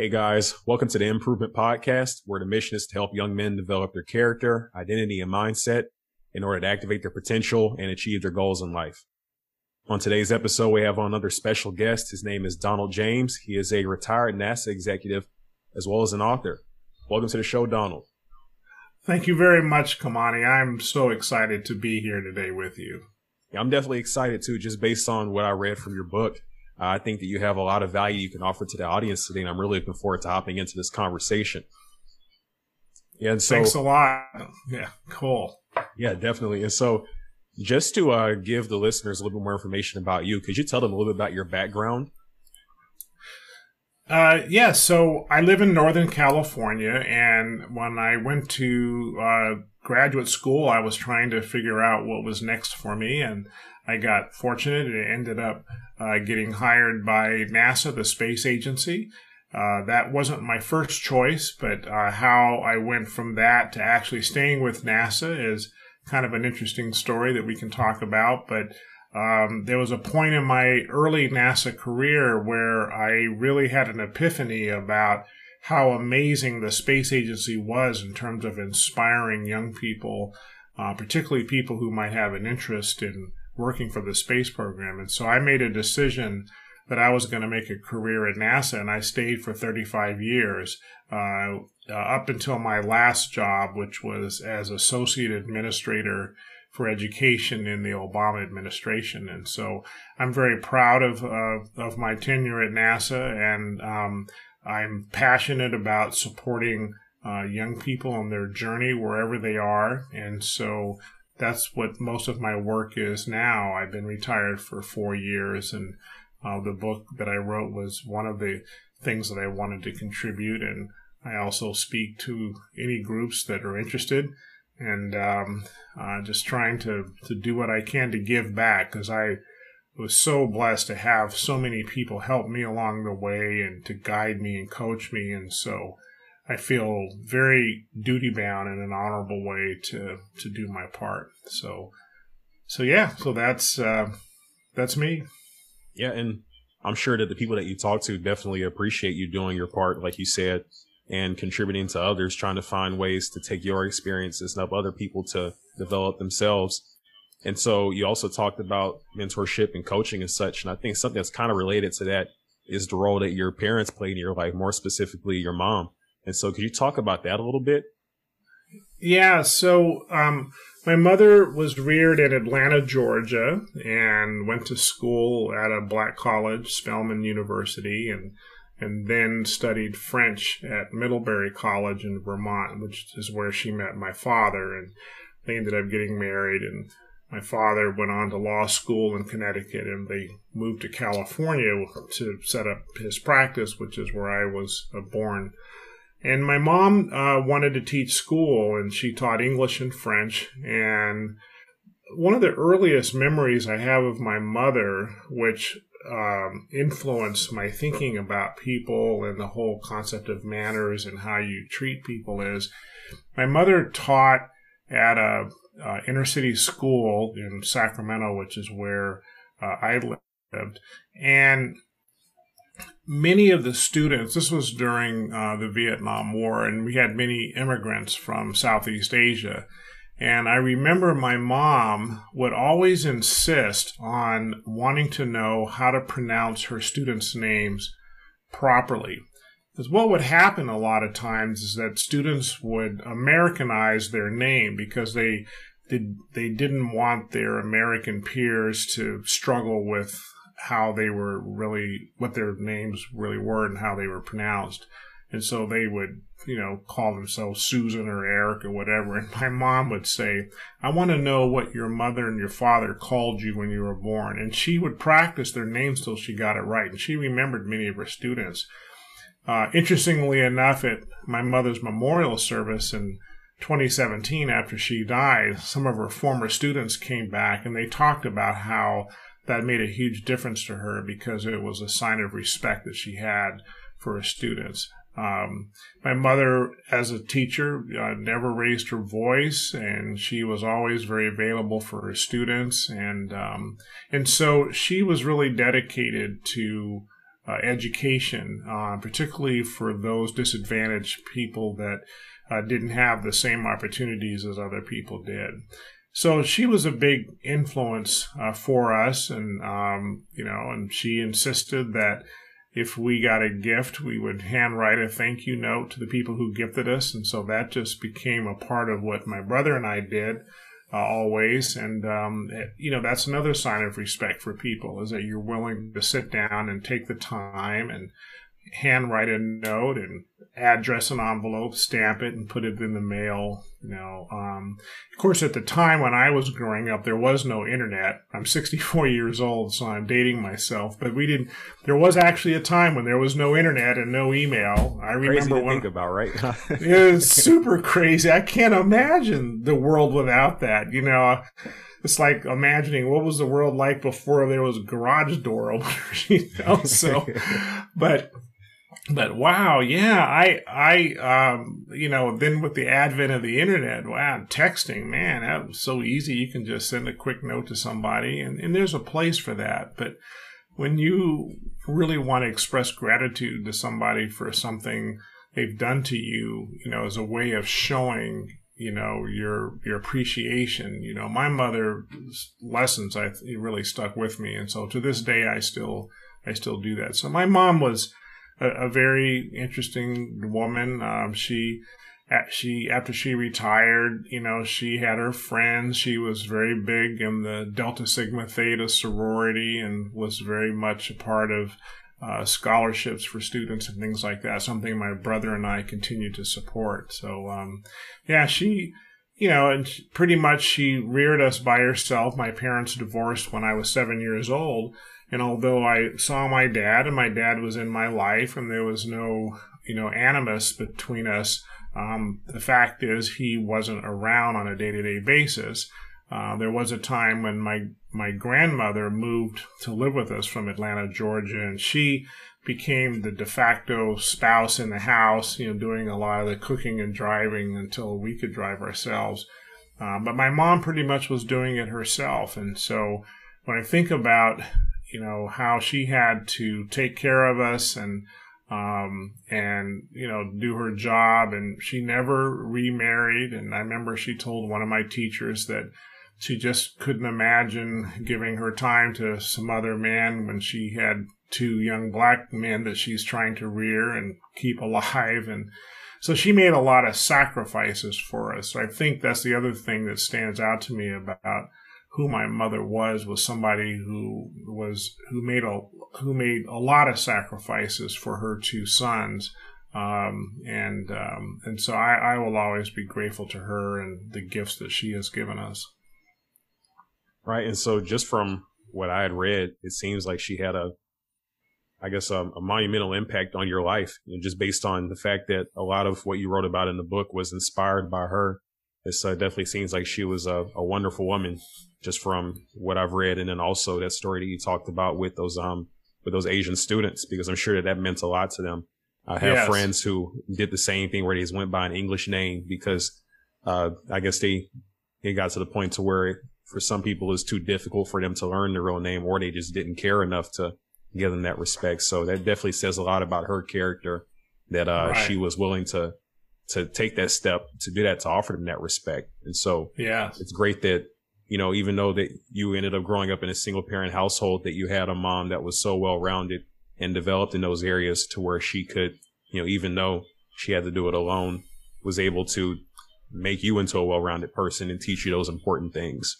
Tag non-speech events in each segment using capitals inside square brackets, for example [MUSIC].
Hey guys, welcome to the Improvement Podcast, where the mission is to help young men develop their character, identity, and mindset in order to activate their potential and achieve their goals in life. On today's episode, we have another special guest. His name is Donald James. He is a retired NASA executive as well as an author. Welcome to the show, Donald. Thank you very much, Kamani. I'm so excited to be here today with you. Yeah, I'm definitely excited too, just based on what I read from your book. I think that you have a lot of value you can offer to the audience today, and I'm really looking forward to hopping into this conversation. Yeah, and so thanks a lot. Yeah, cool. Yeah, definitely. And so, just to uh, give the listeners a little bit more information about you, could you tell them a little bit about your background? Uh, yeah, so I live in Northern California, and when I went to uh, graduate school, I was trying to figure out what was next for me, and I got fortunate and ended up uh, getting hired by NASA, the space agency. Uh, that wasn't my first choice, but uh, how I went from that to actually staying with NASA is kind of an interesting story that we can talk about. But um, there was a point in my early NASA career where I really had an epiphany about how amazing the space agency was in terms of inspiring young people, uh, particularly people who might have an interest in working for the space program. And so I made a decision that I was going to make a career at NASA, and I stayed for 35 years uh, uh, up until my last job, which was as associate administrator for education in the Obama administration. And so I'm very proud of of my tenure at NASA, and um, I'm passionate about supporting uh, young people on their journey wherever they are. And so that's what most of my work is now. I've been retired for four years, and uh, the book that I wrote was one of the things that I wanted to contribute. And I also speak to any groups that are interested, and um, uh, just trying to to do what I can to give back because I was so blessed to have so many people help me along the way and to guide me and coach me, and so. I feel very duty bound in an honorable way to to do my part. So, so yeah, so that's uh, that's me. Yeah, and I'm sure that the people that you talk to definitely appreciate you doing your part, like you said, and contributing to others, trying to find ways to take your experiences and help other people to develop themselves. And so you also talked about mentorship and coaching and such. And I think something that's kind of related to that is the role that your parents played in your life, more specifically your mom. And so, could you talk about that a little bit? Yeah. So, um, my mother was reared in Atlanta, Georgia, and went to school at a black college, Spelman University, and and then studied French at Middlebury College in Vermont, which is where she met my father. And they ended up getting married. And my father went on to law school in Connecticut, and they moved to California to set up his practice, which is where I was born. And my mom uh, wanted to teach school, and she taught English and French. And one of the earliest memories I have of my mother, which um, my thinking about people and the whole concept of manners and how you treat people, is my mother taught at a uh, inner city school in Sacramento, which is where uh, I lived. And many of the students, this was during uh, the Vietnam War, and we had many immigrants from Southeast Asia. And I remember my mom would always insist on wanting to know how to pronounce her students' names properly. Because what would happen a lot of times is that students would Americanize their name because they did, they didn't want their American peers to struggle with how they were really, what their names really were and how they were pronounced. And so they would, you know, call themselves Susan or Eric or whatever. And my mom would say, I want to know what your mother and your father called you when you were born. And she would practice their names till she got it right. And she remembered many of her students. Uh, interestingly enough, at my mother's memorial service in 2017, after she died, some of her former students came back and they talked about how that made a huge difference to her because it was a sign of respect that she had for her students. Um, my mother, as a teacher, uh, never raised her voice, and she was always very available for her students, and um, and so she was really dedicated to uh, education, uh, particularly for those disadvantaged people that uh, didn't have the same opportunities as other people did. So she was a big influence uh, for us, and um, you know, and she insisted that if we got a gift, we would handwrite a thank you note to the people who gifted us, and so that just became a part of what my brother and I did uh, always. And um, you know, that's another sign of respect for people is that you're willing to sit down and take the time and handwrite a note and address an envelope, stamp it, and put it in the mail. You know, um, of course, at the time when I was growing up, there was no internet. I'm 64 years old, so I'm dating myself. But we didn't. There was actually a time when there was no internet and no email. I remember crazy to when think about, right? [LAUGHS] it was super crazy. I can't imagine the world without that. You know. It's like imagining what was the world like before there was garage door [LAUGHS] openers, you know. So, but but wow, yeah, I, I, um, you know, then with the advent of the internet, wow, texting, man, that was so easy. You can just send a quick note to somebody, and, and there's a place for that. But when you really want to express gratitude to somebody for something they've done to you, you know, as a way of showing, you know, your your appreciation. You know, my mother's lessons, I really stuck with me, and so to this day, I still I still do that. So my mom was a, a very interesting woman. Um, she she after she retired, you know, she had her friends. She was very big in the Delta Sigma Theta sorority and was very much a part of uh, scholarships for students and things like that. Something my brother and I continue to support. So, um, yeah, she, you know, and pretty much she reared us by herself. My parents divorced when I was seven years old. And although I saw my dad and my dad was in my life and there was no, you know, animus between us, um, the fact is he wasn't around on a day to day basis. Uh, there was a time when my, my grandmother moved to live with us from Atlanta, Georgia, and she became the de facto spouse in the house, you know, doing a lot of the cooking and driving until we could drive ourselves. Uh, but my mom pretty much was doing it herself. And so when I think about you know how she had to take care of us and um, and you know do her job. And she never remarried. And i remember she told one of my teachers that she just couldn't imagine giving her time to some other man when she had two young black men that she's trying to rear and keep alive. And so she made a lot of sacrifices for us. So i think that's the other thing that stands out to me about who my mother was was somebody who was who made a who made a lot of sacrifices for her two sons. Um, and um, and so I, I will always be grateful to her and the gifts that she has given us. Right and so just from what I had read it seems like she had a I guess a, a monumental impact on your life you know, just based on the fact that a lot of what you wrote about in the book was inspired by her this uh, definitely seems like she was a, a wonderful woman just from what I've read, and then also that story that you talked about with those um with those Asian students, because I'm sure that that meant a lot to them. I have yes. friends who did the same thing where they just went by an English name because uh, I guess they it got to the point to where for some people it's too difficult for them to learn their real name, or they just didn't care enough to give them that respect. So that definitely says a lot about her character that uh, right. she was willing to to take that step to do that to offer them that respect. And so yeah, it's great that you know, even though that you ended up growing up in a single parent household, that you had a mom that was so well rounded and developed in those areas to where she could, you know, even though she had to do it alone, was able to make you into a well rounded person and teach you those important things.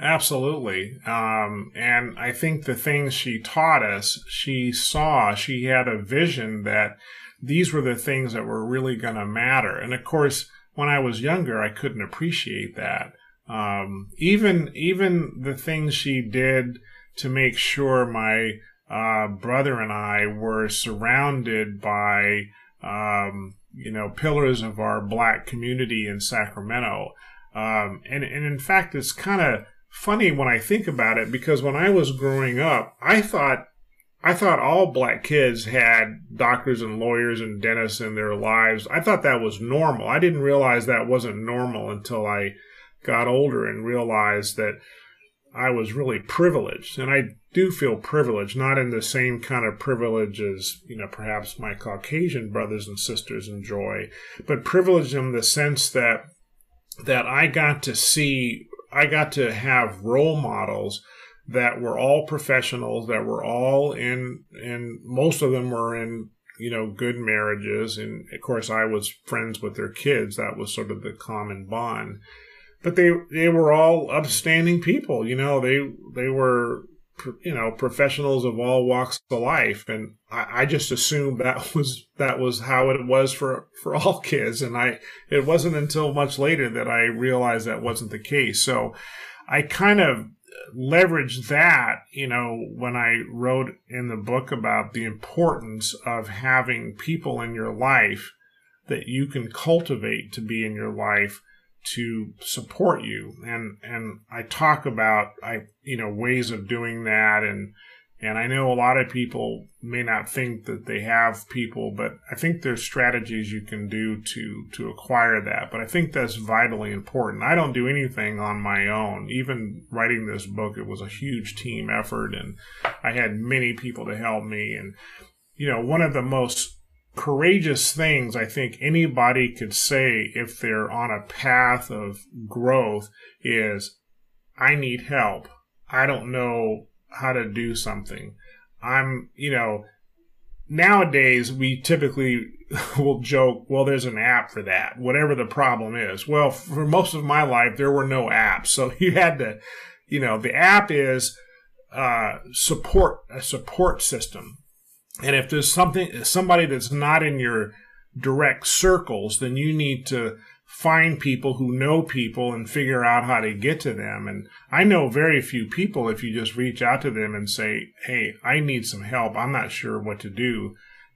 Absolutely. Um, and I think the things she taught us, she saw, she had a vision that these were the things that were really going to matter. And of course, when I was younger, I couldn't appreciate that. Um, even even the things she did to make sure my uh, brother and I were surrounded by um, you know pillars of our black community in Sacramento. Um, and, and in fact, it's kind of funny when I think about it because when I was growing up, I thought I thought all black kids had doctors and lawyers and dentists in their lives. I thought that was normal. I didn't realize that wasn't normal until I got older and realized that I was really privileged, and I do feel privileged, not in the same kind of privilege as you know perhaps my Caucasian brothers and sisters enjoy, but privileged in the sense that that I got to see, I got to have role models that were all professionals, that were all in, and most of them were in you know good marriages, and of course I was friends with their kids. That was sort of the common bond but they they were all upstanding people. You know, they they were you know professionals of all walks of life, and I, I, just assumed that [LAUGHS] was that was how it was for for all [LAUGHS] kids. And I it wasn't until much later that I realized that wasn't the case. So I kind of leveraged that, you know, when I wrote in the book about the importance of having people in your life that you can cultivate to be in your life to support you. And and I talk about I you know ways of doing that and and I know a lot of people may not think that they have people but I think there's strategies you can do to to acquire that. But I think that's vitally important. I don't do anything on my own. Even writing this book it was a huge team effort and I had many people to help me. And you know one of the most courageous things I think anybody could say if they're on a path of growth is I need help. I don't know how to do something. I'm, you know, nowadays we typically [LAUGHS] will joke, well, there's an app for that, whatever the problem is. Well, for most of my life, there were no apps. So [LAUGHS] you had to, you know, the app is uh, support, a support system. And if there's something, somebody that's not in your direct circles, then you need to find people who know people and figure out how to get to them. And I know very few people, if you just reach out to them and say, Hey, I need some help. I'm not sure what to do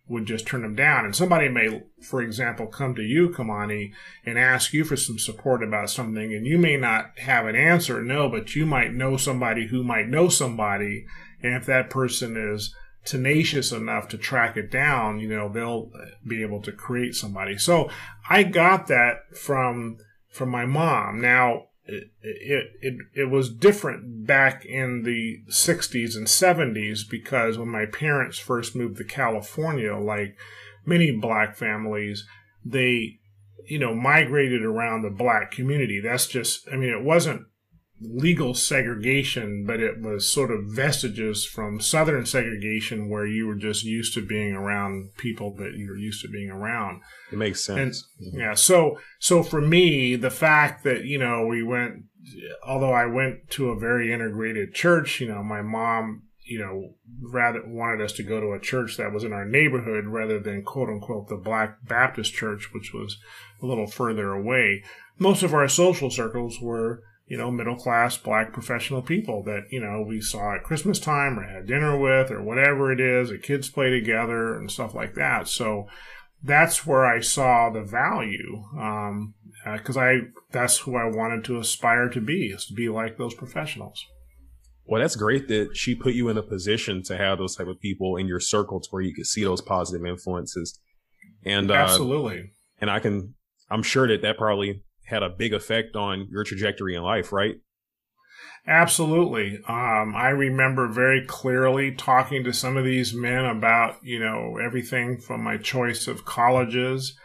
would just turn them down. And somebody may, for example, come to you, Kimani, and ask you for some support about something, and you may not have an answer, no, but you might know somebody who might know somebody. And if that person is tenacious enough to track it down, you know, they'll be able to create somebody. So I got that from from my mom. Now it it it, it was different back in the 60s and 70s because when my parents first moved to California, like many black families, they you know migrated around the black community. That's just I mean it wasn't legal segregation, but it was sort of vestiges from Southern segregation where you were just used to being around people that you're used to being around. It makes sense. And, mm-hmm. Yeah. So, so for me, the fact that, you know, we went, although I went to a very integrated church, you know, my mom, you know, rather wanted us to go to a church that was in our neighborhood rather than quote unquote the Black Baptist church, which was a little further away. Most of our social circles were you know, middle class black professional people that, you know, we saw at Christmas time or had dinner with or whatever it is, the kids play together and stuff like that. So that's where I saw the value. Um, because uh, I, that's who I wanted to aspire to be, is to be like those professionals. Well, that's great that she put you in a position to have those type of people in your circle to where you could see those positive influences. And, uh, absolutely. And I can, I'm sure that that probably had a big effect on your trajectory in life, right? Absolutely. Um, I remember very clearly talking to some of these men about, you know, everything from my choice of colleges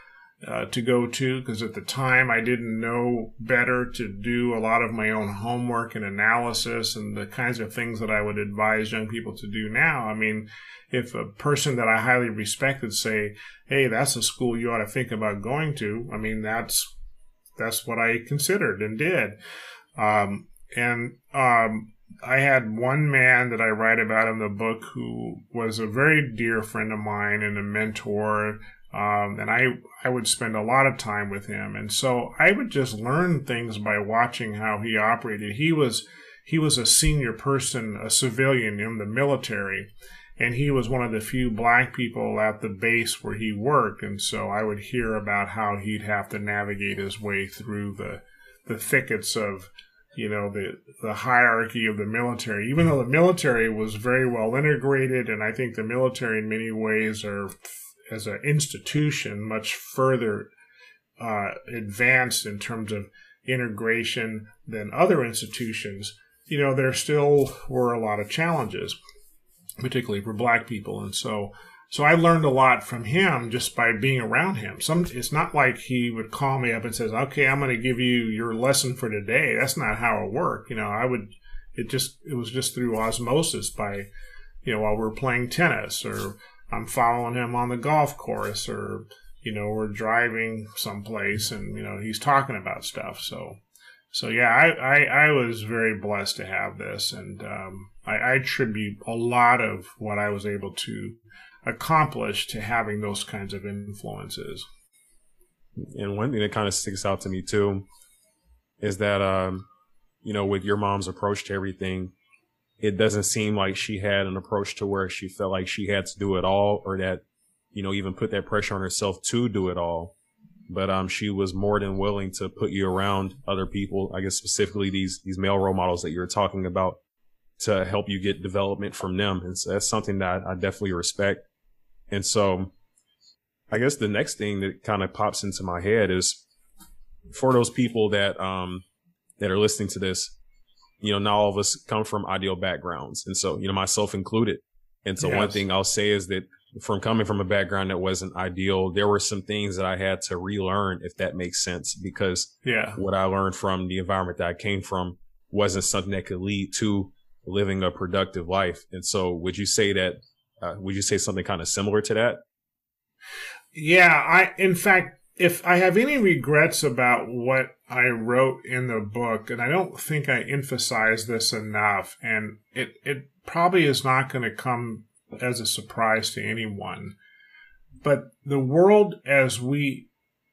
uh, to go to, because at the time I didn't know better to do a lot of my own homework and analysis and the kinds of things that I would advise young people to do now. I mean, if a person that I highly respected say, hey, that's a school you ought to think about going to, I mean, that's that's what I considered and did. Um, and um, I had one man that I write about in the book who was a very dear friend of mine and a mentor. Um, and I, I would spend a lot of time with him. And so I would just learn things by watching how he operated. He was, he was a senior person, a civilian in the military and he was one of the few black people at the base where he worked. And so i would hear about how he'd have to navigate his way through the the thickets of you know the the hierarchy of the military. Even though the military was very well integrated and i think the military in many ways are as an institution much further uh, advanced in terms of integration than other institutions you know, there still were a lot of challenges, particularly for black people. And so, so I learned a lot from him just by being around him. Some, it's not like he would call me up and says, okay, I'm going to give you your lesson for today. That's not how it worked. You know, I would, it just, it was just through osmosis by, you know, while we are playing tennis or I'm following him on the golf course or, you know, we're driving someplace and, you know, he's talking about stuff. So, so yeah, I, I, I, was very blessed to have this, and um, I, attribute a lot of what I was able to accomplish to having those kinds of influences. And one thing that kind of sticks out to me too is that, um, you know, with your mom's approach to everything, it doesn't seem like she had an approach to where she felt like she had to do it all, or that, you know, even put that pressure on herself to do it all but um, she was more than willing to put you around other people. I guess specifically these these male role models that you're talking about to help you get development from them, and so that's something that I definitely respect. And so, I guess the next thing that kind of pops into my head is for those people that um that are listening to this, you know, not all of us come from ideal backgrounds, and so you know, myself included. And so, yes. one thing I'll say is that from coming from a background that wasn't ideal, there were some things that I had to relearn, if that makes sense, because yeah, what I learned from the environment that I came from wasn't something that could lead to living a productive life. And so, would you say that? Uh, would you say something kind of similar to that? Yeah, I in fact, if I have any regrets about what I wrote in the book, and I don't think I emphasize this enough, and it it probably is not going to come as a surprise to anyone. But the world as we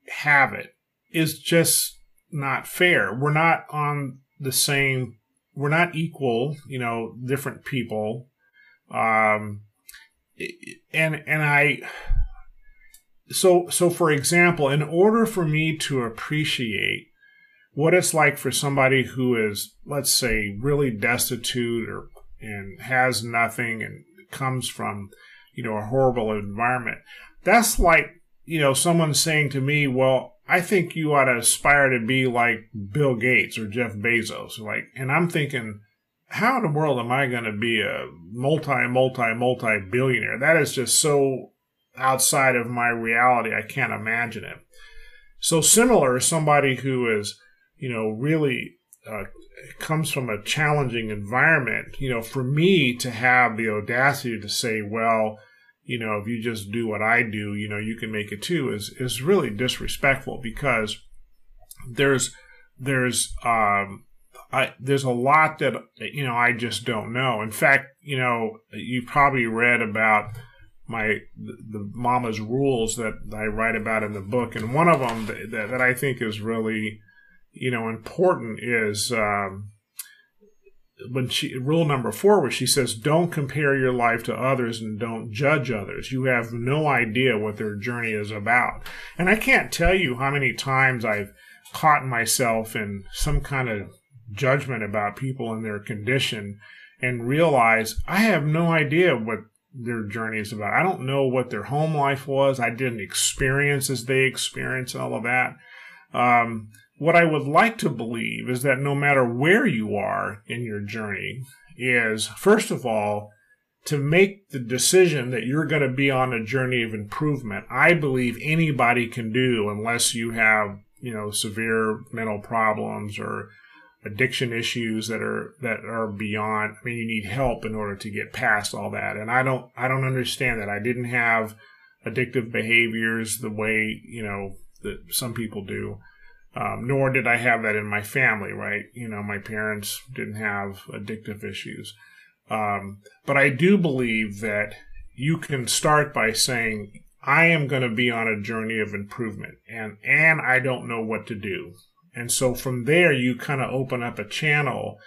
have it is just not fair. We're not on the same, we're not equal, you know, different people. Um, and, and I, so, so for example, in order for me to appreciate what it's like for somebody who is, let's say, really destitute or and has nothing and comes from, you know, a horrible environment. That's like, you know, someone saying to me, well, I think you ought to aspire to be like Bill Gates or Jeff Bezos. Like, and I'm thinking, how in the world am I going to be a multi, multi, multi billionaire? That is just so outside of my reality. I can't imagine it. So similar, somebody who is, you know, really uh, comes from a challenging environment, you know, for me to have the audacity to say, well, you know, if you just do what I do, you know, you can make it too is is really disrespectful because there's there's um I, there's a lot that you know I just don't know. In fact, you know, you probably read about my the, the mama's rules that I write about in the book, and one of them that, that I think is really you know, important is um, when she rule number four, where she says, "Don't compare your life to others and don't judge others. You have no idea what their journey is about." And I can't tell you how many times I've caught myself in some kind of judgment about people and their condition and realize I have no idea what their journey is about. I don't know what their home life was. I didn't experience as they experienced all of that. Um, what I would like to believe is that no matter where you are in your journey, is first of all, to make the decision that you're going to be on a journey of improvement, I believe anybody can do unless you have, you know, severe mental problems or addiction issues that are that are beyond I mean you need help in order to get past all that. And I don't I don't understand that. I didn't have addictive behaviors the way, you know, that some people do. Um, nor did I have that in my family, right? You know, my parents didn't have addictive issues. Um, but I do believe that you can start by saying, I am going to be on a journey of improvement and, and I don't know what to do. And so from there, you kind of open up a channel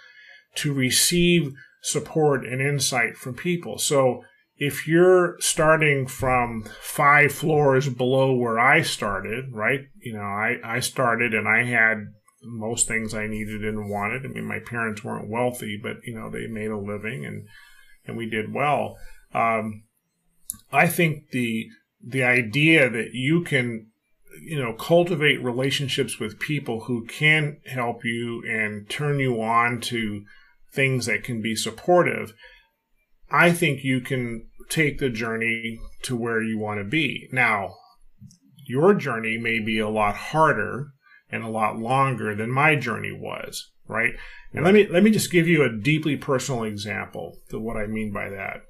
to receive support and insight from people. So if you're starting from five floors below where I started, right? You know, I, I started and I had most things I needed and wanted. I mean, my parents weren't wealthy, but you know, they made a living and, and we did well. Um, I think the, the idea that you can, you know, cultivate relationships with people who can help you and turn you on to things that can be supportive, I think you can take the journey to where you want to be. Now, your journey may be a lot harder and a lot longer than my journey was, right? And let me let me just give you a deeply personal example of what I mean by that.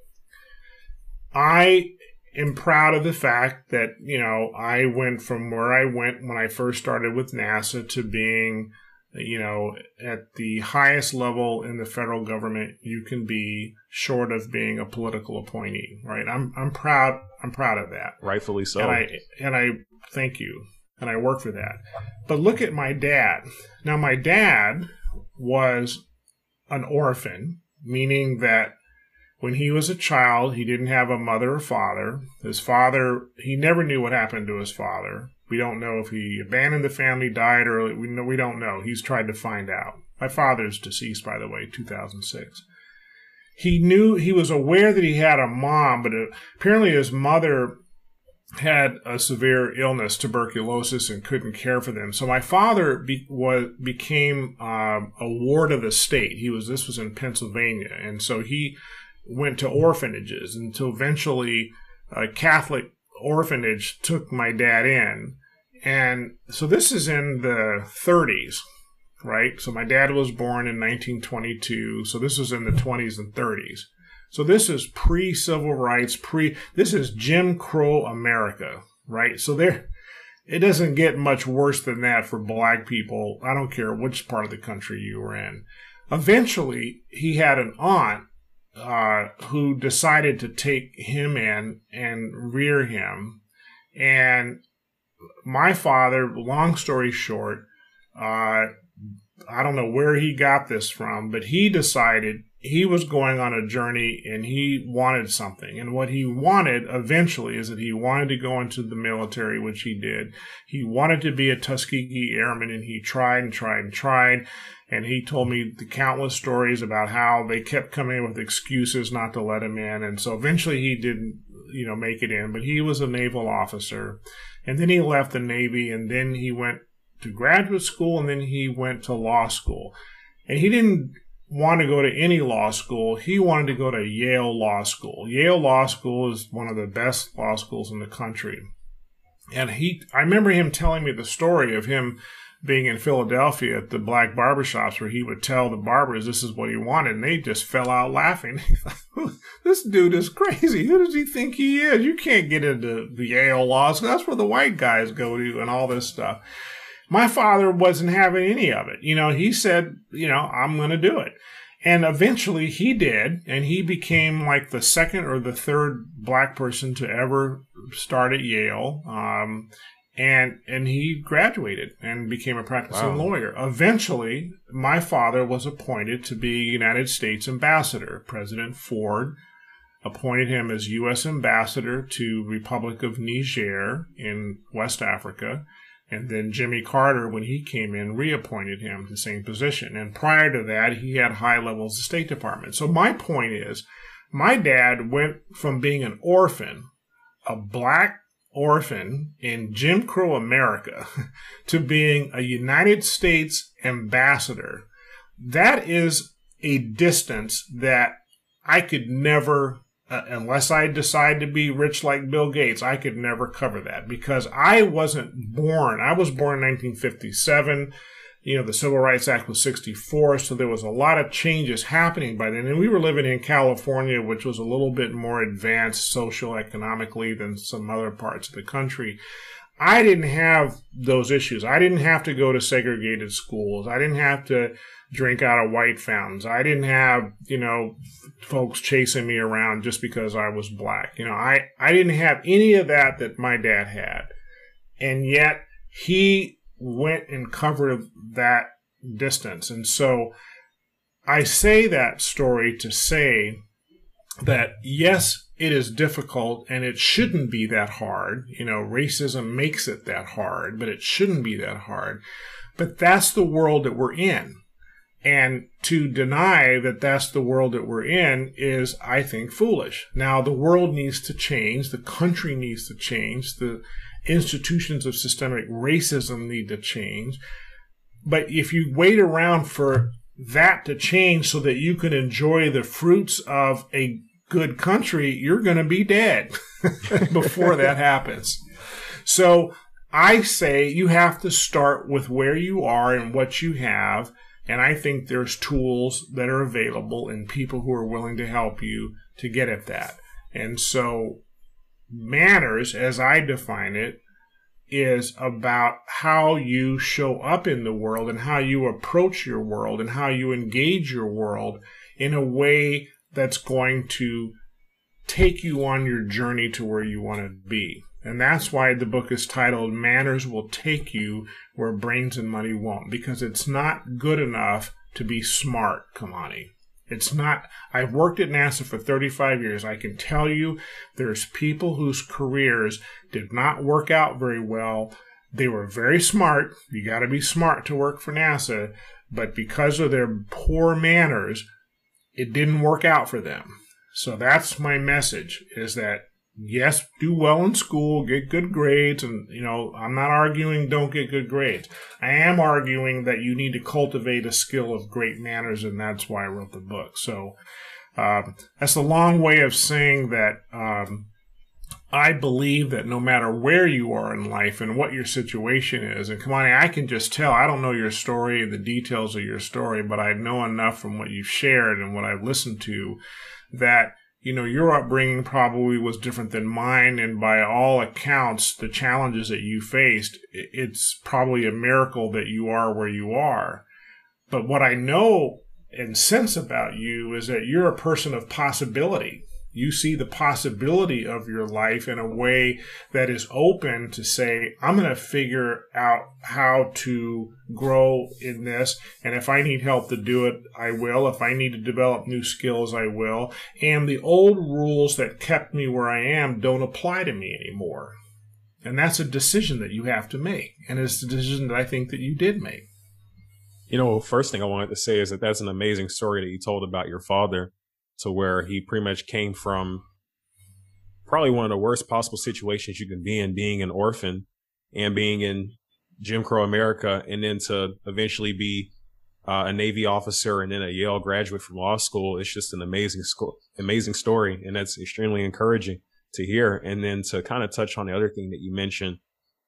I am proud of the fact that, you know, I went from where I went when I first started with NASA to being, you know, at the highest level in the federal government you can be short of being a political appointee, right? I'm I'm proud I'm proud of that. Rightfully so. And I and I thank you. And I work for that. But look at my dad. Now my dad was an orphan, meaning that when he was a child, he didn't have a mother or father. His father, he never knew what happened to his father. We don't know if he abandoned the family, died early. We know we don't know. He's tried to find out. My father's deceased, by the way, 2006. He knew he was aware that he had a mom, but apparently his mother had a severe illness, tuberculosis, and couldn't care for them. So my father be, was became um, a ward of the state. He was this was in Pennsylvania, and so he went to orphanages until eventually a Catholic orphanage took my dad in. And so this is in the 30s, right? So my dad was born in 1922. So this was in the 20s and 30s. So this is pre civil rights, pre, this is Jim Crow America, right? So there, it doesn't get much worse than that for black people. I don't care which part of the country you were in. Eventually, he had an aunt uh, who decided to take him in and rear him. And my father, long story short, uh, I don't know where he got this from, but he decided he was going on a journey and he wanted something. And what he wanted eventually is that he wanted to go into the military, which he did. He wanted to be a Tuskegee Airman and he tried and tried and tried. And he told me the countless stories about how they kept coming in with excuses not to let him in. And so eventually he didn't, you know, make it in, but he was a naval officer. And then he left the Navy and then he went to graduate school and then he went to law school. And he didn't want to go to any law school. He wanted to go to Yale Law School. Yale Law School is one of the best law schools in the country. And he, I remember him telling me the story of him being in Philadelphia at the black barbershops where he would tell the barbers this is what he wanted, and they just fell out laughing. [LAUGHS] this dude is crazy. Who does he think he is? You can't get into Yale Law School. That's where the white guys go to, and all this stuff. My father wasn't having any of it. You know, he said, you know, I'm going to do it. And eventually he did, and he became like the second or the third black person to ever start at Yale. Um, and and he graduated and became a practicing wow. lawyer. Eventually, my father was appointed to be United States ambassador. President Ford appointed him as U.S. ambassador to Republic of Niger in West Africa. And then Jimmy Carter, when he came in, reappointed him to the same position. And prior to that, he had high levels of State Department. So my point is, my dad went from being an orphan, a black orphan in Jim Crow America, [LAUGHS] to being a United States ambassador. That is a distance that I could never uh, unless I decide to be rich like Bill Gates, I could never cover that because I wasn't born. I was born in 1957. You know, the Civil Rights Act was 64, so there was a lot of changes happening by then. And we were living in California, which was a little bit more advanced social economically than some other parts of the country. I didn't have those issues. I didn't have to go to segregated schools. I didn't have to drink out of white fountains. I didn't have, you know, folks chasing me around just because I was black. You know, I, I didn't have any of that that my dad had. And yet he went and covered that distance. And so I say that story to say that yes, it is difficult and it shouldn't be that hard. You know, racism makes it that hard, but it shouldn't be that hard. But that's the world that we're in. And to deny that that's the world that we're in is, I think, foolish. Now, the world needs to change. The country needs to change. The institutions of systemic racism need to change. But if you wait around for that to change so that you can enjoy the fruits of a good country, you're going to be dead [LAUGHS] before that happens. So I say you have to start with where you are and what you have. And I think there's tools that are available and people who are willing to help you to get at that. And so manners, as I define it, is about how you show up in the world and how you approach your world and how you engage your world in a way that's going to take you on your journey to where you want to be. And that's why the book is titled Manners Will Take You Where Brains and Money Won't, because it's not good enough to be smart, Kamani. It's not, I've worked at NASA for 35 years. I can tell you there's people whose careers did not work out very well. They were very smart. You got to be smart to work for NASA. But because of their poor manners, it didn't work out for them. So that's my message is that yes, do well in school, get good grades, and you know, I'm not arguing don't get good grades. I am arguing that you need to cultivate a skill of great manners, and that's why I wrote the book. So um, that's a long way of saying that um, I believe that no matter where you are in life and what your situation is, and on, I can just tell. I don't know your story the details of your story, but I know enough from what you've shared and what I've listened to that you know, your upbringing probably was different than mine. And by all accounts, the challenges that you faced, it's probably a miracle that you are where you are. But what I know and sense about you is that you're a person of possibility you see the possibility of your life in a way that is open to say, I'm going to figure out how to grow in this. And if I need help to do it, I will. If I need to develop new skills, I will. And the old rules that kept me where I am don't apply to me anymore. And that's a decision that you have to make. And it's a decision that I think that you did make. You know, first thing I wanted to say is that that's an amazing story that you told about your father to where he pretty much came from probably one of the worst possible situations you can be in, being an orphan and being in Jim Crow America, and then to eventually be uh, a Navy officer and then a Yale graduate from law school. It's just an amazing, sco- amazing story, and that's extremely encouraging to hear. And then to kind of touch on the other thing that you mentioned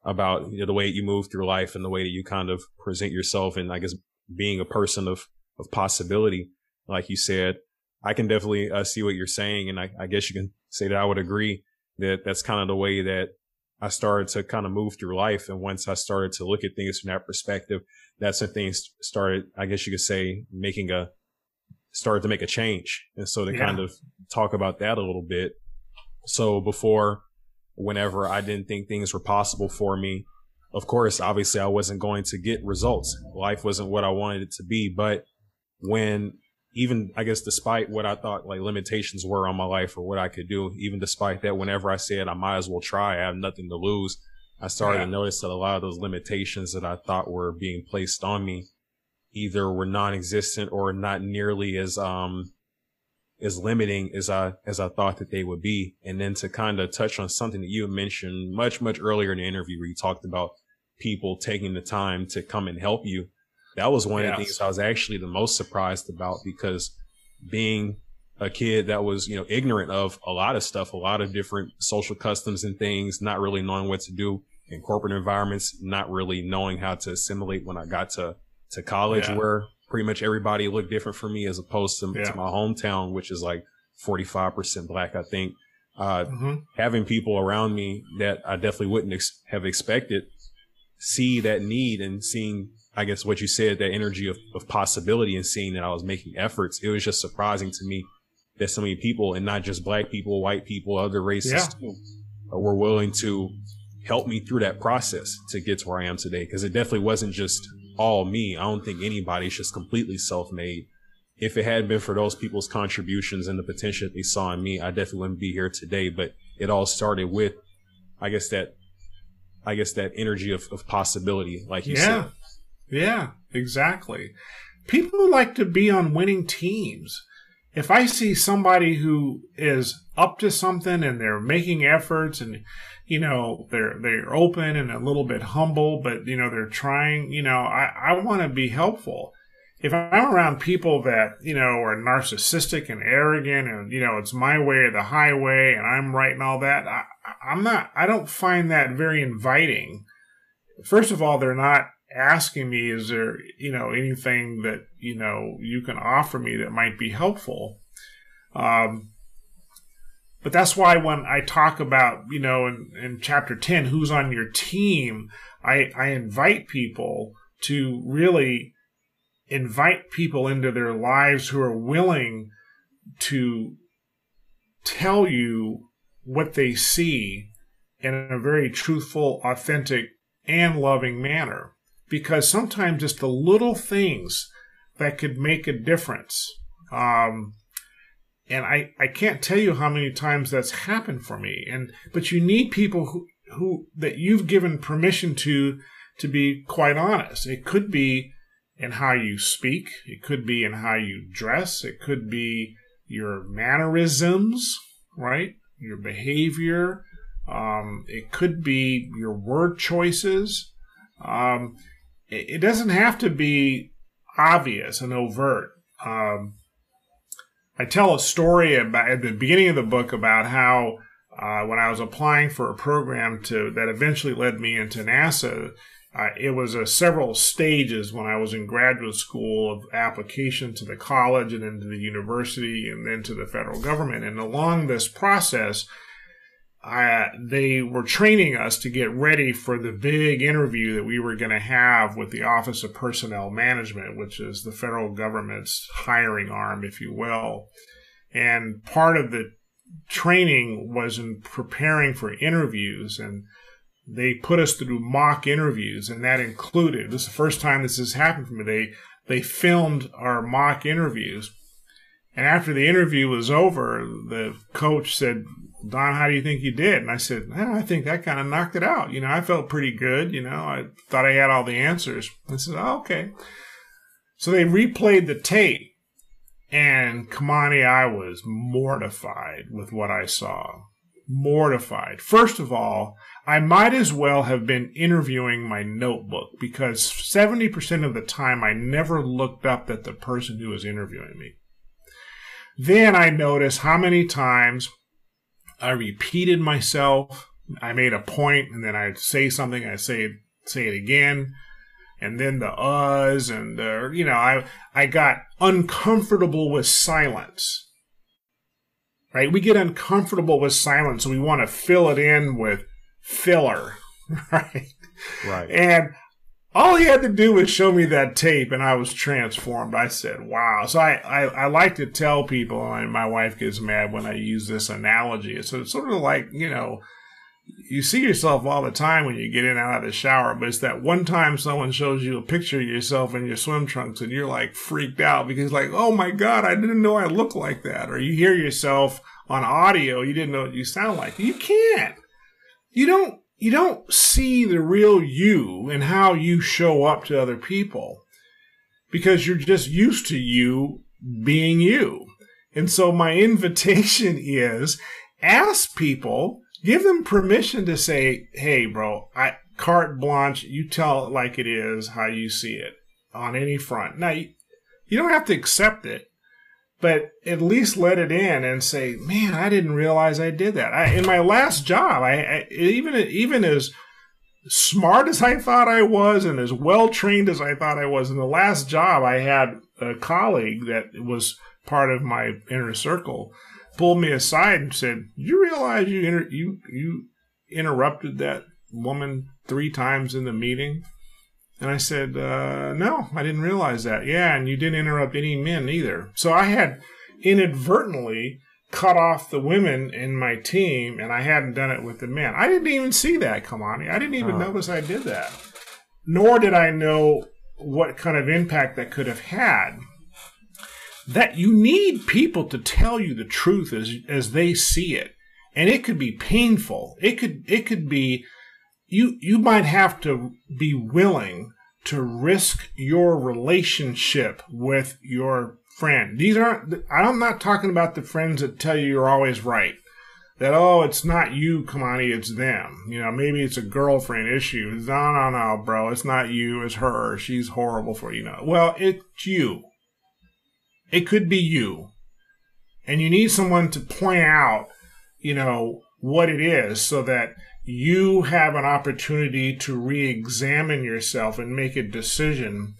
about you know, the way you move through life and the way that you kind of present yourself, and I guess being a person of of possibility, like you said, I can definitely uh, see what you're saying, and I, I, guess you can say that I would agree that that's kind of the way that I started to kind of move through life. And once I started to look at things from that perspective, that's when things started. I guess you could say making a started to make a change, and so to yeah. kind of talk about that a little bit. So before, whenever I didn't think things were possible for me, of course, obviously I wasn't going to get results. Life wasn't what I wanted it to be, but when even I guess despite what I thought like limitations were on my life or what I could do, even despite that, whenever I said I might as well try, I have nothing to lose. I started yeah. to notice that a lot of those limitations that I thought were being placed on me either were non-existent or not nearly as um as limiting as I as I thought that they would be. And then to kind of touch on something that you mentioned much much earlier in the interview where you talked about people taking the time to come and help you that was one yes. of the things I was actually the most surprised about because being a kid that was, you know, ignorant of a lot of stuff, a lot of different social customs and things, not really knowing what to do in corporate environments, not really knowing how to assimilate when I got to, to college yeah. where pretty much everybody looked different for me as opposed to, yeah. to my hometown, which is like 45% black, I think. Uh, mm-hmm. having people around me that I definitely wouldn't ex- have expected see that need and seeing I guess what you said, that energy of, of possibility and seeing that I was making efforts, it was just surprising to me that so many people and not just black people, white people, other races yeah. too, uh, were willing to help me through that process to get to where I am today. Cause it definitely wasn't just all me. I don't think anybody's just completely self-made. If it had been for those people's contributions and the potential that they saw in me, I definitely wouldn't be here today. But it all started with, I guess that, I guess that energy of, of possibility, like you yeah. said. Yeah, exactly. People like to be on winning teams. If I see somebody who is up to something and they're making efforts and you know they're they're open and a little bit humble, but you know they're trying, you know, I, I want to be helpful. if I'm around people that, you know, are narcissistic and arrogant and, you know, it's my way or the highway and I'm right and all that, I, I'm not, I don't find that very inviting. First of all, they're not asking me, is there, you know, anything that, you know, you can offer me that might be helpful? Um, but that's why when I talk about, you know, in, in chapter 10, who's on your team, I, I invite people to really invite people into their lives who are willing to tell you what they see in a very truthful, authentic, and loving manner. Because sometimes it's the little things that could make a difference. Um, and I, I can't tell you how many times that's happened for me. And but you need people who, who that you've given permission to to be quite honest. It could be in how you speak. It could be in how you dress. It could be your mannerisms right? Your behavior. Um, it could be your word choices. Um, it, doesn't have to be obvious and overt um, I tell a story about at the beginning of the book about how uh, when I was applying for a program to that eventually led me into NASA, uh, it was a several stages when I was in graduate school of application to the college and into the university and then to the federal government. And along this process, uh, they were training us to get ready for the big interview that we were going to have with the Office of Personnel Management, which is the federal government's hiring arm, if you will. And part of the training was in preparing for interviews and they put us through mock interviews and that included this is the first time this has happened for me they they filmed our mock interviews and after the interview was over the coach said Don, how do you think you did? And I said, I think that kind of knocked it out. You know, I felt pretty good. You know, I thought I had all the answers. I said, oh, okay. So they replayed the tape. And Kamani, I was mortified with what I saw. Mortified. First of all, I might as well have been interviewing my notebook because 70% of the time I never looked up at the person who was interviewing me. Then I noticed how many times I repeated myself. I made a point, and then I'd say something. I say say it again, and then the uhs, and uh, you know, I I got uncomfortable with silence. Right? We get uncomfortable with silence, so we want to fill it in with filler. [LAUGHS] Right? Right. And all he had to do was show me that tape and I was transformed. I said, wow. So I, I, I like to tell people, and my wife gets mad when I use this analogy. So it's sort of like, you know, you see yourself all the time when you get in and out of the shower, but it's that one time someone shows you a picture of yourself in your swim trunks and you're like freaked out because like, oh my God, I didn't know I looked like that. Or you hear yourself on audio, you didn't know what you sound like. You can't. You don't you don't see the real you and how you show up to other people because you're just used to you being you. And so my [LAUGHS] invitation is ask people, give them permission to say, Hey, bro, I carte blanche, you tell it like it is, how you see it on any front. Now, you, you don't have to accept it but at least let it in and say, "Man, I didn't realize I did that." I, in my last job, I, I even even as smart as I thought I was and as well trained as I thought I was in the last job, I had a colleague that was part of my inner circle pulled me aside and said, "You realize you inter- you you interrupted that woman three times in the meeting?" And I said, uh, No, I didn't realize that. Yeah, and you didn't interrupt any men either. So I had inadvertently cut off the women in my team, and I hadn't done it with the men. I didn't even see that, Kamani. I didn't even notice I did that. Nor did I know what kind of impact that could have had. That you need people to tell you the truth as as they see it. And it could be painful. It could it could be you you might have to be willing to risk your relationship with your friend. These aren't I'm not talking about the friends that tell you you're always right. that oh it's not you kamani it's them. You know maybe it's a girlfriend issue. No no no bro it's not you it's her she's horrible for you. Know well it's you. It could be you. And you need someone to point out you know what it is so that you have an opportunity to re-examine yourself and make a decision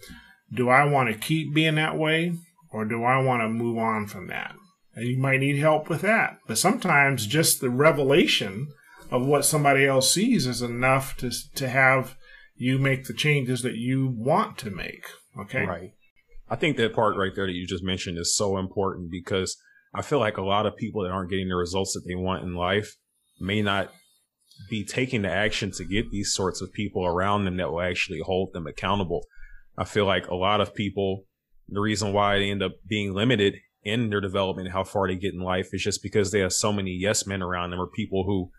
do i want to keep being that way or do i want to move on from that and you might need help with that. But sometimes just the revelation of what somebody else sees is enough to to have you make the changes that you want to make. Okay. Right. I think that part right there that you just mentioned is so important because I feel like a lot of people that aren't getting the results that they want in life may not be taking the action to get these sorts of people around them that will actually hold them accountable. I feel like a lot of people, the reason why they end up being limited in their development, how far they get in life is just because they have so many yes men around them or people who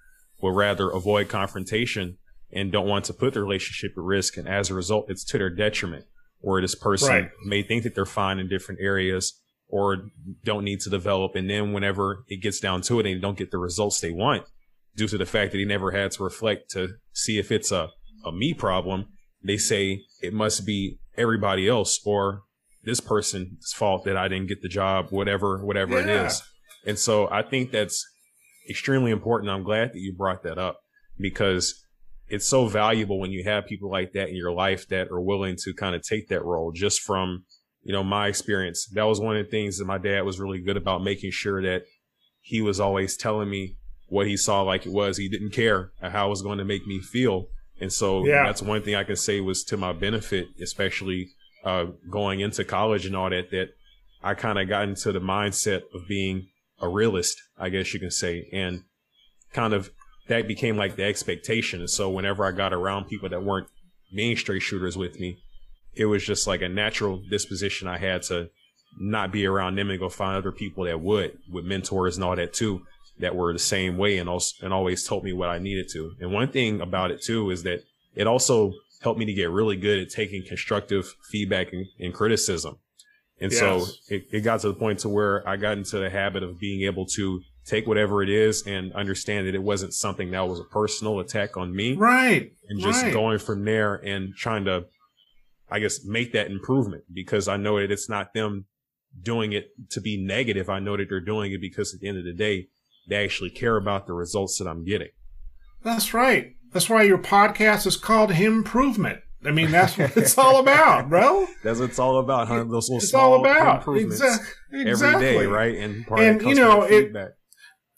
will rather avoid confrontation and don't want to put the relationship at risk. And as a result, it's to their detriment. Or this person right. may think that they're fine in different areas or don't need to develop. And then whenever it gets down to it and they don't get the results they want due to the fact that he never had to reflect to see if it's a, a me problem, they say it must be everybody else or this person's fault that I didn't get the job, whatever, whatever yeah. it is. And so I think that's extremely important. I'm glad that you brought that up because it's so valuable when you have people like that in your life that are willing to kind of take that role just from, you know, my experience. That was one of the things that my dad was really good about making sure that he was always telling me what he saw like it was. He didn't care how it was going to make me feel. And so yeah. that's one thing I can say was to my benefit, especially uh, going into college and all that, that I kind of got into the mindset of being a realist, I guess you can say, and kind of that became like the expectation. And so whenever I got around people that weren't being straight shooters with me, it was just like a natural disposition I had to not be around them and go find other people that would, with mentors and all that too, that were the same way and also, and always told me what I needed to. And one thing about it too is that it also helped me to get really good at taking constructive feedback and, and criticism. And yes. so it, it got to the point to where I got into the habit of being able to take whatever it is and understand that it wasn't something that was a personal attack on me. Right. And just right. going from there and trying to, I guess, make that improvement because I know that it's not them doing it to be negative. I know that they're doing it because at the end of the day, they actually care about the results that I'm getting. That's right. That's why your podcast is called Improvement. I mean, that's what it's all about, bro. [LAUGHS] That's what it's all about, huh? Those little it's small all about. improvements exactly. every day, right? And and you know, it,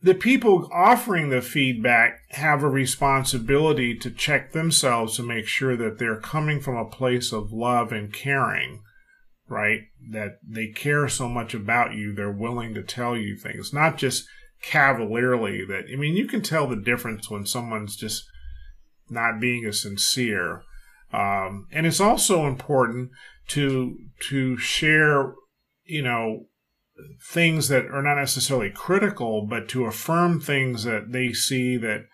the people offering the feedback have a responsibility to check themselves to make sure that they're coming from a place of love and caring, right? That they care so much about you, they're willing to tell you things, not just cavalierly. That I mean, you can tell the difference when someone's just not being as sincere. Um, and it's also important to to share, you know, things that are not necessarily critical, but to affirm things that they see that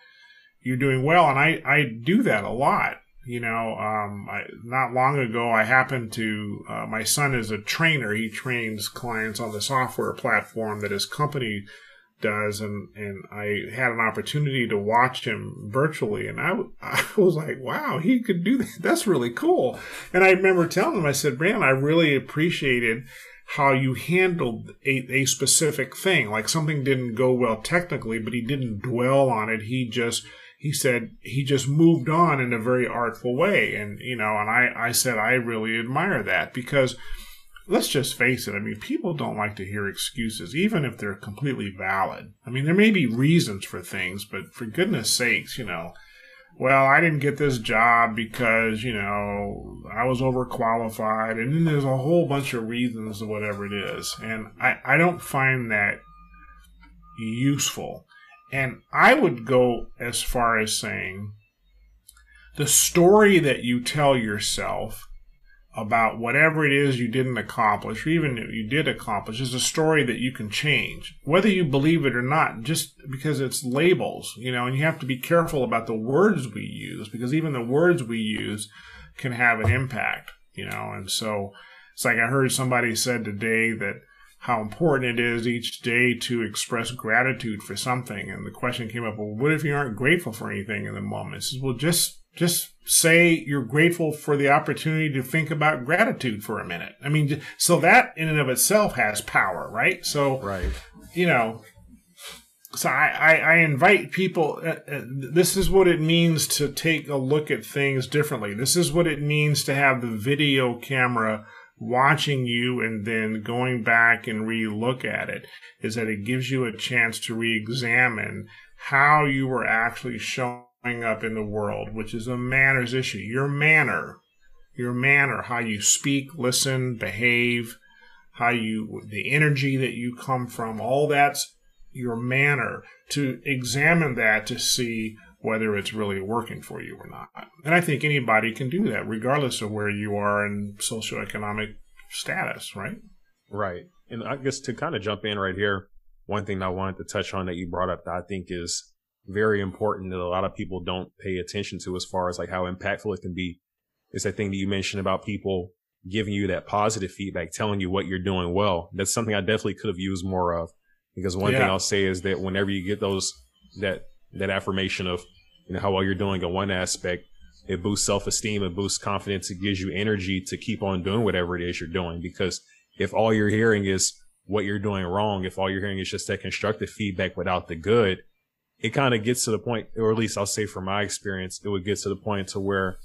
you're doing well. And I I do that a lot. You know, um, I, not long ago, I happened to. Uh, my son is a trainer. He trains clients on the software platform that his company does and and I had an opportunity to watch him virtually and I, [LAUGHS] I was like wow he could do that. That's really cool. And I remember telling him I said Brand I really appreciated how you handled a, a specific thing. Like something didn't go well technically but he didn't dwell on it. He just he said he just moved on in a very artful way. And you know and I I said I really admire that because let's just face it. I mean, people don't like to hear excuses, even if they're completely valid. I mean, there may be reasons for things, but for goodness sakes, you know, well, I didn't get this job because, you know, I was overqualified. And then there's a whole bunch of reasons or whatever it is. And I, I don't find that useful. And I would go as far as saying the story that you tell yourself about whatever it is you didn't accomplish, or even if you did accomplish, is a story that you can change, whether you believe it or not, just because it's labels, you know, and you have to be careful about the words we use, because even the words we use can have an impact, you know, and so it's like I heard somebody said today that how important it is each day to express gratitude for something. And the question came up, well, what if you aren't grateful for anything in the moment? Says, well, just just say you're grateful for the opportunity to think about gratitude for a minute. I mean, so that in and of itself has power, right? So, right. you know, so I, I, I invite people. Uh, uh, this is what it means to take a look at things differently. This is what it means to have the video camera watching you and then going back and re-look at it. Is that it gives you a chance to re-examine how you were actually showing up in the world, which is a manners issue. Your manner, your manner, how you speak, listen, behave, how you, the energy that you come from, all that's your manner to examine that to see whether it's really working for you or not. And I think anybody can do that, regardless of where you are in socioeconomic status, right? Right. And I guess to kind of jump in right here, one thing I wanted to touch on that you brought up that I think is very important that a lot of people don't pay attention to as far as like how impactful it can be is that thing that you mentioned about people giving you that positive feedback, telling you what you're doing well. That's something I definitely could have used more of because one yeah. thing I'll say is that whenever you get those, that, that affirmation of, you know, how well you're doing in one aspect, it boosts self-esteem, it boosts confidence, it gives you energy to keep on doing whatever it is you're doing. Because if all you're hearing is what you're doing wrong, if all you're hearing is just that constructive feedback without the good, it kind of gets to the point, or at least I'll say from my experience, it would get to the point to where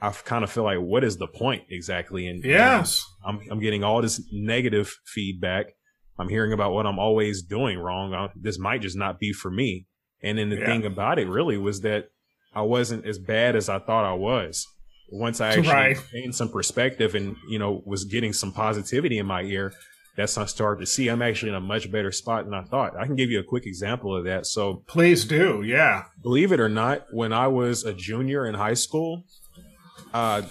I kind of feel like, what is the point exactly? And yes, I'm, I'm getting all this negative feedback. I'm hearing about what I'm always doing wrong. I, this might just not be for me. And then the yeah. thing about it really was that I wasn't as bad as I thought I was. Once I [LAUGHS] actually right. gained some perspective and, you know, was getting some positivity in my ear, that's I started to see I'm actually in a much better spot than I thought. I can give you a quick example of that. So please do. Yeah. Believe it or not, when I was a junior in high school, uh,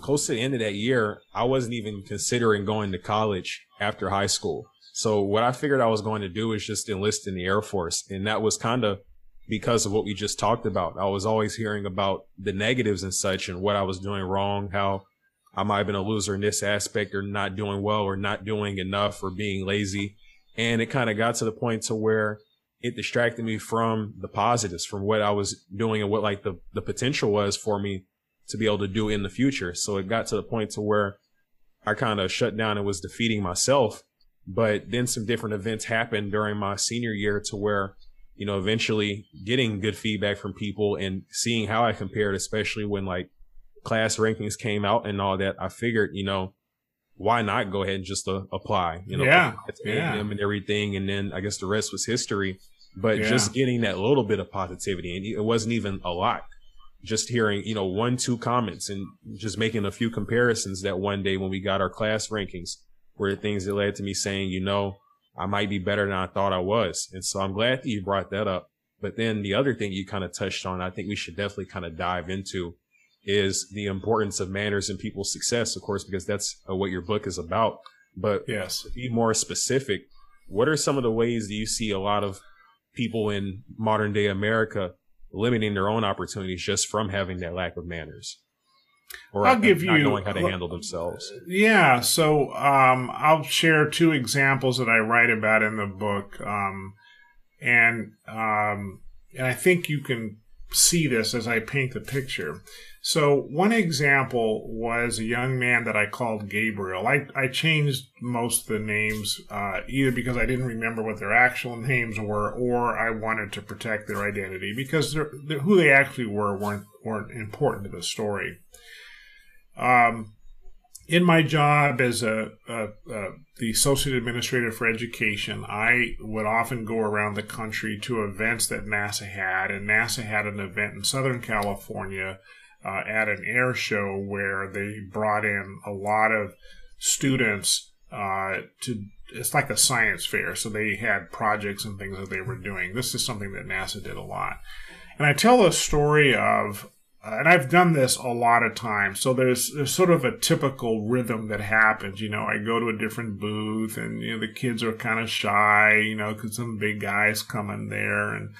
close to the end of that year, I wasn't even considering going to college after high school. So what I figured I was going to do is just enlist in the Air Force. And that was kind of because of what we just talked about. I was always hearing about the negatives and such and what I was doing wrong, how I might have been a loser in this aspect or not doing well or not doing enough or being lazy. And it kind of got to the point to where it distracted me from the positives, from what I was doing and what like the, the potential was for me to be able to do in the future. So it got to the point to where I kind of shut down and was defeating myself. But then some different events happened during my senior year to where, you know, eventually getting good feedback from people and seeing how I compared, especially when like class rankings came out and all that, I figured, you know, why not go ahead and just uh, apply, you know, yeah, yeah. and everything. And then I guess the rest was history, but yeah. just getting that little bit of positivity and it wasn't even a lot. Just hearing, you know, one, two comments and just making a few comparisons that one day when we got our class rankings were the things that led to me saying, you know, I might be better than I thought I was. And so I'm glad that you brought that up. But then the other thing you kind of touched on, I think we should definitely kind of dive into is the importance of manners and people's success, of course, because that's uh, what your book is about. But yes, to be more specific, what are some of the ways that you see a lot of people in modern day America limiting their own opportunities just from having that lack of manners? Or I'll give not you knowing how to handle themselves. Yeah, so um, I'll share two examples that I write about in the book, um, and um, and I think you can see this as I paint the picture. So one example was a young man that I called Gabriel. I, I changed most of the names uh, either because I didn't remember what their actual names were, or I wanted to protect their identity because they're, who they actually were weren't weren't important to the story. Um, in my job as a, a, a, the associate administrator for education, I would often go around the country to events that NASA had, and NASA had an event in Southern California uh, at an air show where they brought in a lot of students uh, to. It's like a science fair, so they had projects and things that they were doing. This is something that NASA did a lot, and I tell a story of uh, and I've done this a lot of times. So there's, there's sort of a typical rhythm that happens. You know, I go to a different booth, and you know the kids are kind of shy, you know, because some big guys come in there, and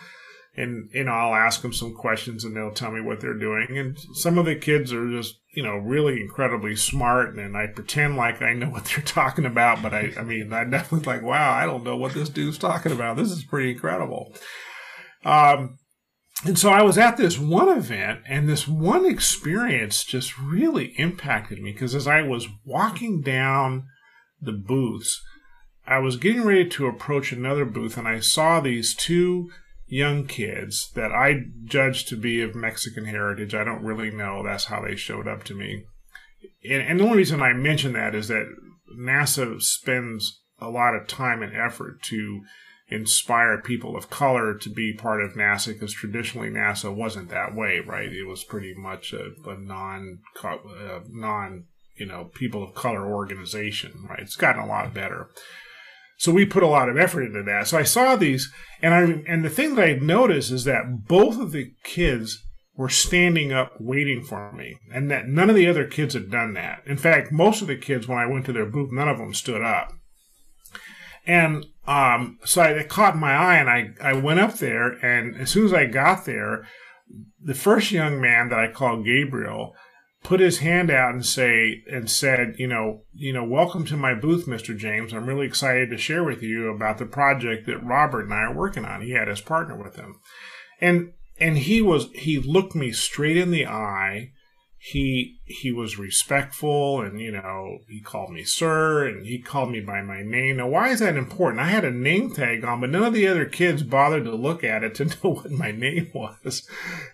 and you know I'll ask them some questions and they'll tell me what they're doing. And some of the kids are just you know really incredibly smart, and I pretend like I know [LAUGHS] what they're talking about, but I I mean I definitely like wow I don't know what this dude's talking about. This is pretty incredible. Um, and so I was at this one event, and this one experience just really impacted me because as I was walking down the booths, I was getting ready to approach another booth, and I saw these two young kids that I judged to be of Mexican heritage. I don't really know. That's how they showed up to me. And, and the only reason I mention that is that NASA spends a lot of time and effort to inspire people of color to be part of NASA because traditionally NASA wasn't that way, right? It was pretty much a, a non, a uh, non, you know, people of color organization, right? It's gotten a lot better. So we put a lot of effort into that. So I saw these, and I and the thing that I noticed is that both of the kids were standing up waiting for me, and that none of the other kids had done that. In fact, most of the kids, when I went to their booth, none of them stood up. And um, so I, it caught my eye, and I, I went up there, and as soon as I got there, the first young man that I called Gabriel put his hand out and say and said, you know, you know, welcome to my booth, Mr. James. I'm really excited to share with you about the project that Robert and I are working on. He had his partner with him, and and he was he looked me straight in the eye he he was respectful and you know he called me sir and he called me by my name now why is that important i had a name tag on but none of the other kids bothered to look at it to [LAUGHS] know what my name was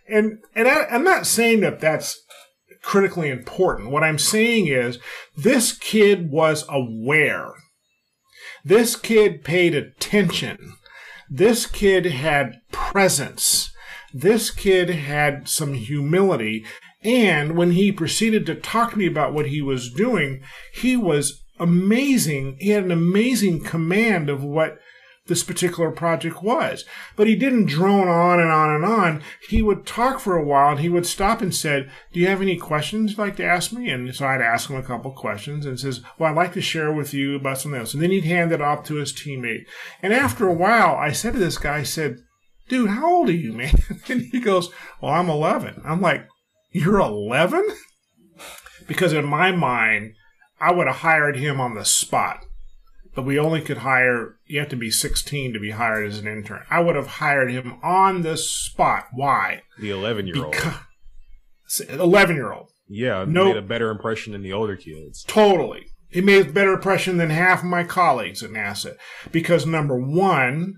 and and I, i'm not saying that that's critically important. What i'm saying is this kid was aware. This kid paid attention. This kid had presence. This kid had some humility. And when he proceeded to talk to me about what he was doing, he was amazing. He had an amazing command of what this particular project was. But he didn't drone on and on and on. He would talk for a while and he would stop and said, Do you have any questions you'd like to ask me? And so I'd ask him a couple questions and says, Well, I'd like to share with you about something else. And then he'd hand it off to his teammate. And after a while, I said to this guy, I said, Dude, how old are you, man? [LAUGHS] And he goes, Well, I'm 11. I'm like, you're 11? [LAUGHS] Because in my mind, I would have hired him on the spot. But we only could hire, you have to be 16 to be hired as an intern. I would have hired him on the spot. Why? The 11 year old. 11 year old. Yeah, no, made a better impression than the older kids. Totally. He made a better impression than half of my colleagues at NASA. Because number one,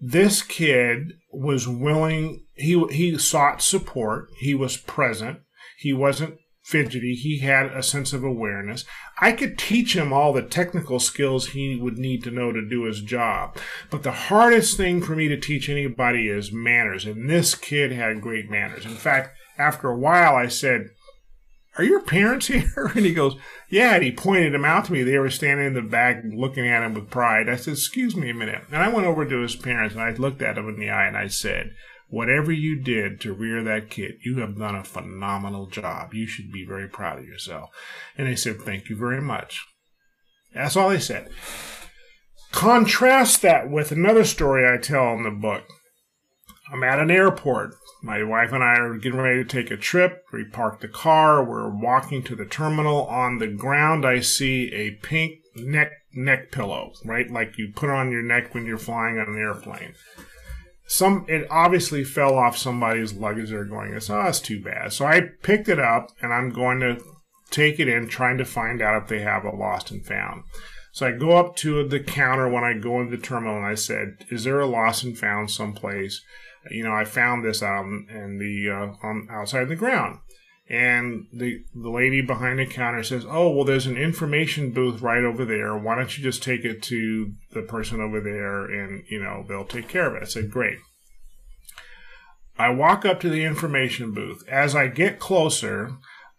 this kid was willing he he sought support he was present he wasn't fidgety he had a sense of awareness i could teach him all the technical skills he would need to know to do his job but the hardest thing for me to teach anybody is manners and this kid had great manners in fact after a while i said are your parents [LAUGHS] here? And he goes, yeah. And he pointed them out to me. They were standing in the back looking at him with pride. I said, excuse me a minute. And I went over to his parents and I looked at him in the eye and I said, whatever you did to rear that kid, you have done a phenomenal job. You should be very proud of yourself. And they said, thank you very much. That's all they said. Contrast that with another story I tell in the book. I'm at an airport my wife and I are getting ready to take a trip. We park the car. We're walking to the terminal. On the ground, I see a pink neck neck pillow, right? Like you put on your neck when you're flying on an airplane. Some it obviously fell off somebody's luggage. They're going, "Oh, that's too bad." So I picked it up and I'm going to take it in, trying to find out if they have a lost and found. So I go up to the counter when I go into the terminal and I said, "Is there a lost and found someplace?" you know, I found this out in the uh, on outside the ground. And the the lady behind the counter says, "Oh, well, there's an information booth right over there. Why don't you just take it to the person over there, and you know they'll take care of it." I said, "Great." I walk up to the information booth. As I get closer,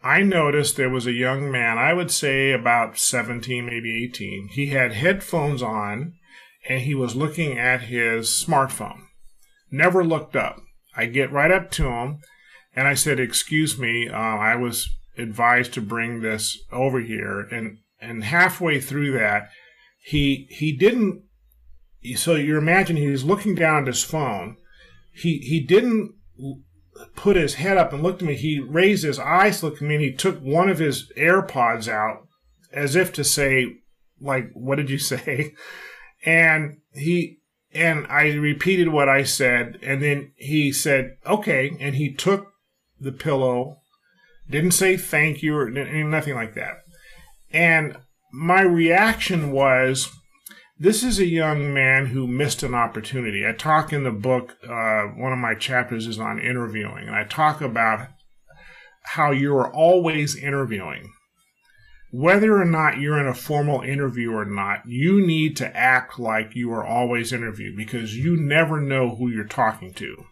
I noticed there was a young man. I would say about seventeen, maybe eighteen. He had headphones on, and he was looking at his smartphone never looked up. I get right up to him and I said, Excuse me, uh, I was advised to bring this over here. And, and halfway through that, he, he didn't. So you imagine he was looking down at his phone. he he didn't put his head up and looked at me. He raised his eyes, looked at me, and he took one of his AirPods out as if to say, like, what did you [LAUGHS] say? And he and I repeated what I said, and then he said, okay, and he took the pillow, didn't say thank you or nothing like that. And my reaction was, this is a young man who missed an opportunity. I talk in the book, uh, one of my chapters is on interviewing, and I talk about how you are always interviewing. Whether or not you're in a formal interview or not, you need to act like you are always interviewed because you never know who you're talking to.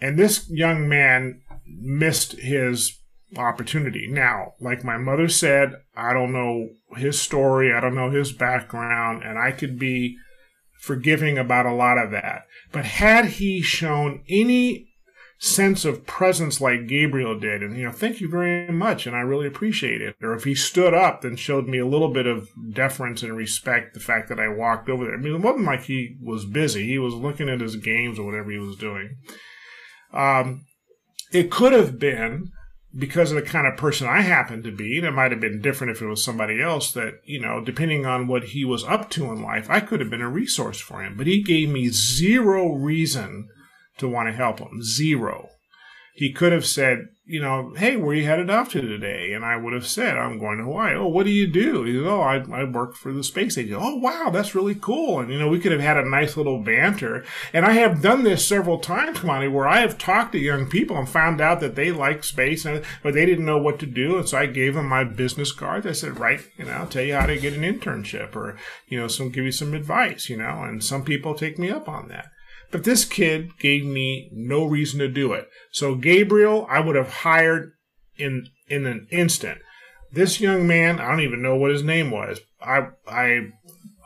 And this young man missed his opportunity. Now, like my mother said, I don't know his story, I don't know his background, and I could be forgiving about a lot of that. But had he shown any sense of presence like Gabriel did, and you know, thank you very much, and I really appreciate it. Or if he stood up and showed me a little bit of deference and respect, the fact that I walked over there. I mean, it wasn't like he was busy; he was looking at his games or whatever he was doing. Um, it could have been because of the kind of person I happen to be, and it might have been different if it was somebody else, that, you know, depending on what he was up to in life, I could have been a resource for him. But he gave me zero reason to want to help him. Zero he could have said, you know, hey, where you headed off to today? And I would have said, I'm going to Hawaii. Oh, what do you do? He said, oh, I, I work for the space agency. Oh, wow, that's really cool. And, you know, we could have had a nice little banter. And I have done this several times, Monty, where I have talked to young people and found out that they like space, and, but they didn't know what to do. And so I gave them my business cards. I said, right, you know, I'll tell you how to get an internship or, you know, some, give you some advice, you know, and some people take me up on that. But this kid gave me no reason to do it. So Gabriel, I would have hired in in an instant. This young man, I don't even know what his name was. I I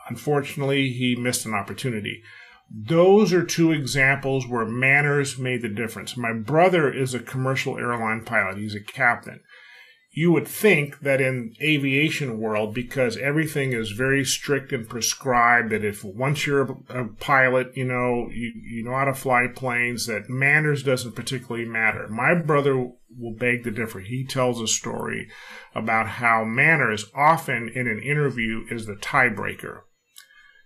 unfortunately he missed an opportunity. Those are two examples where manners made the difference. My brother is a commercial airline pilot. He's a captain you would think that in aviation world because everything is very strict and prescribed that if once you're a, pilot you know you, you know how to fly planes that manners doesn't particularly matter. My brother will beg to differ. He tells a story about how manners often in an interview is the tiebreaker.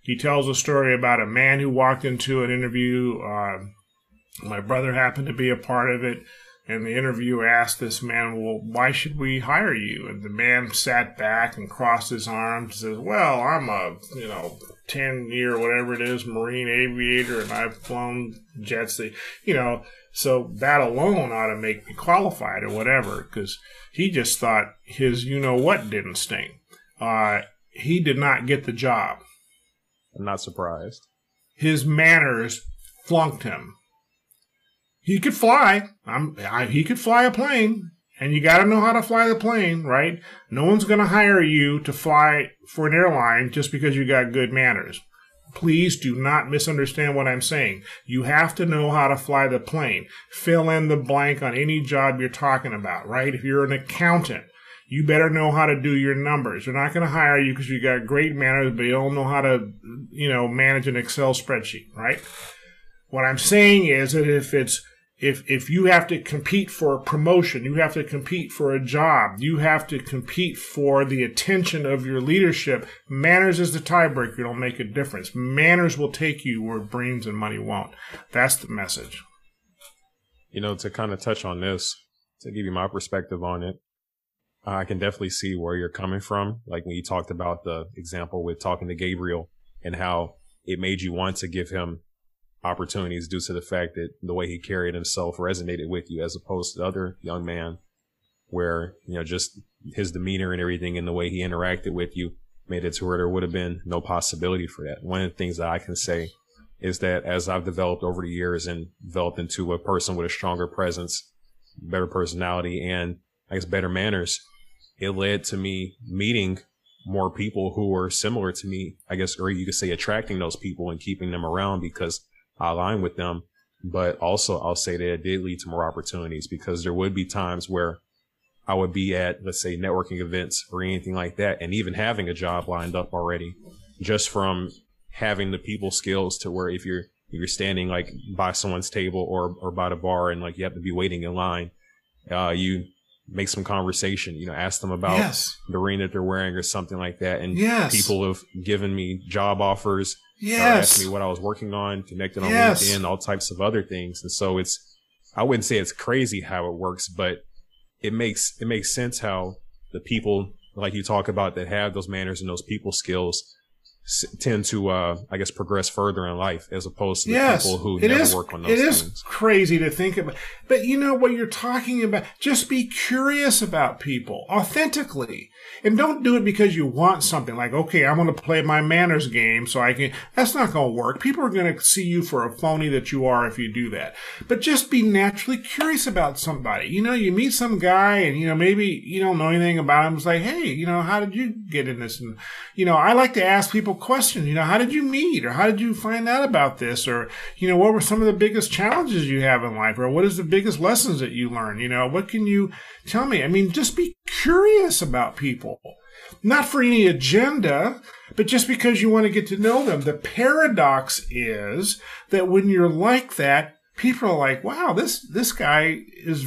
He tells a story about a man who walked into an interview uh, my brother happened to be a part of it and the interviewer asked this man, Well, why should we hire you? And the man sat back and crossed his arms and says, Well, I'm a, you know, 10 year, whatever it is, Marine aviator, and I've flown jets. That, you know, so that alone ought to make me qualified or whatever, because he just thought his you know what didn't sting. Uh, he did not get the job. I'm not surprised. His manners flunked him he could fly. I'm, I, he could fly a plane, and you got to know how to fly the plane, right? No one's going to hire you to fly for an airline just because you got good manners. Please do not misunderstand what I'm saying. You have to know how to fly the plane. Fill in the blank on any job you're talking about, right? If you're an accountant, you better know how to do your numbers. They're not going to hire you because you got great manners, but you don't know how to, you know, manage an Excel spreadsheet, right? What I'm saying is that if it's if if you have to compete for a promotion, you have to compete for a job, you have to compete for the attention of your leadership. Manners is the tiebreaker. It'll make a difference. Manners will take you where brains and money won't. That's the message. You know, to kind of touch on this, to give you my perspective on it, I can definitely see where you're coming from. Like when you talked about the example with talking to Gabriel and how it made you want to give him opportunities due to the fact that the way he carried himself resonated with you as opposed to the other young man where, you know, just his demeanor and everything and the way he interacted with you made it to where there would have been no possibility for that. One of the things that I can say is that as I've developed over the years and developed into a person with a stronger presence, better personality, and I guess better manners, it led to me meeting more people who were similar to me, I guess, or you could say attracting those people and keeping them around because align with them. But also, I'll say that it did lead to more opportunities because there would be times where I would be at, let's say, networking events or anything like that, and even having a job lined up already, just from having the people skills to where if you're if you're standing like by someone's table or or by the bar and like you have to be waiting in line. Uh, you make some conversation. You know, ask them about Yes. the ring that they're wearing or something like that. And Yes. people have given me job offers. Yes. asked me what I was working on, connected on Yes. LinkedIn, all types of other things. And so it's, I wouldn't say it's crazy how it works, but it makes, it makes sense how the people like you talk about that have those manners and those people skills tend to, uh, I guess, progress further in life as opposed to the Yes, people who it never is. work on those things. It is crazy to think about, but you know what you're talking about. Just be curious about people authentically, and don't do it because you want something. Like, okay, I want to play my manners game, so I can. That's not going to work. People are going to see you for a phony that you are if you do that. But just be naturally curious about somebody. You know, you meet some guy, and you know maybe you don't know anything about him. It's like, hey, you know, how did you get in this? And you know, I like to ask people questions. You know, how did you meet, or how did you find out about this, or you know, what were some of the biggest challenges you have in life, or what is the biggest lessons that you learned? You know, what can you tell me? I mean, just be curious about people, not for any agenda, but just because you want to get to know them. The paradox is that when you're like that, people are like, "Wow, this this guy is."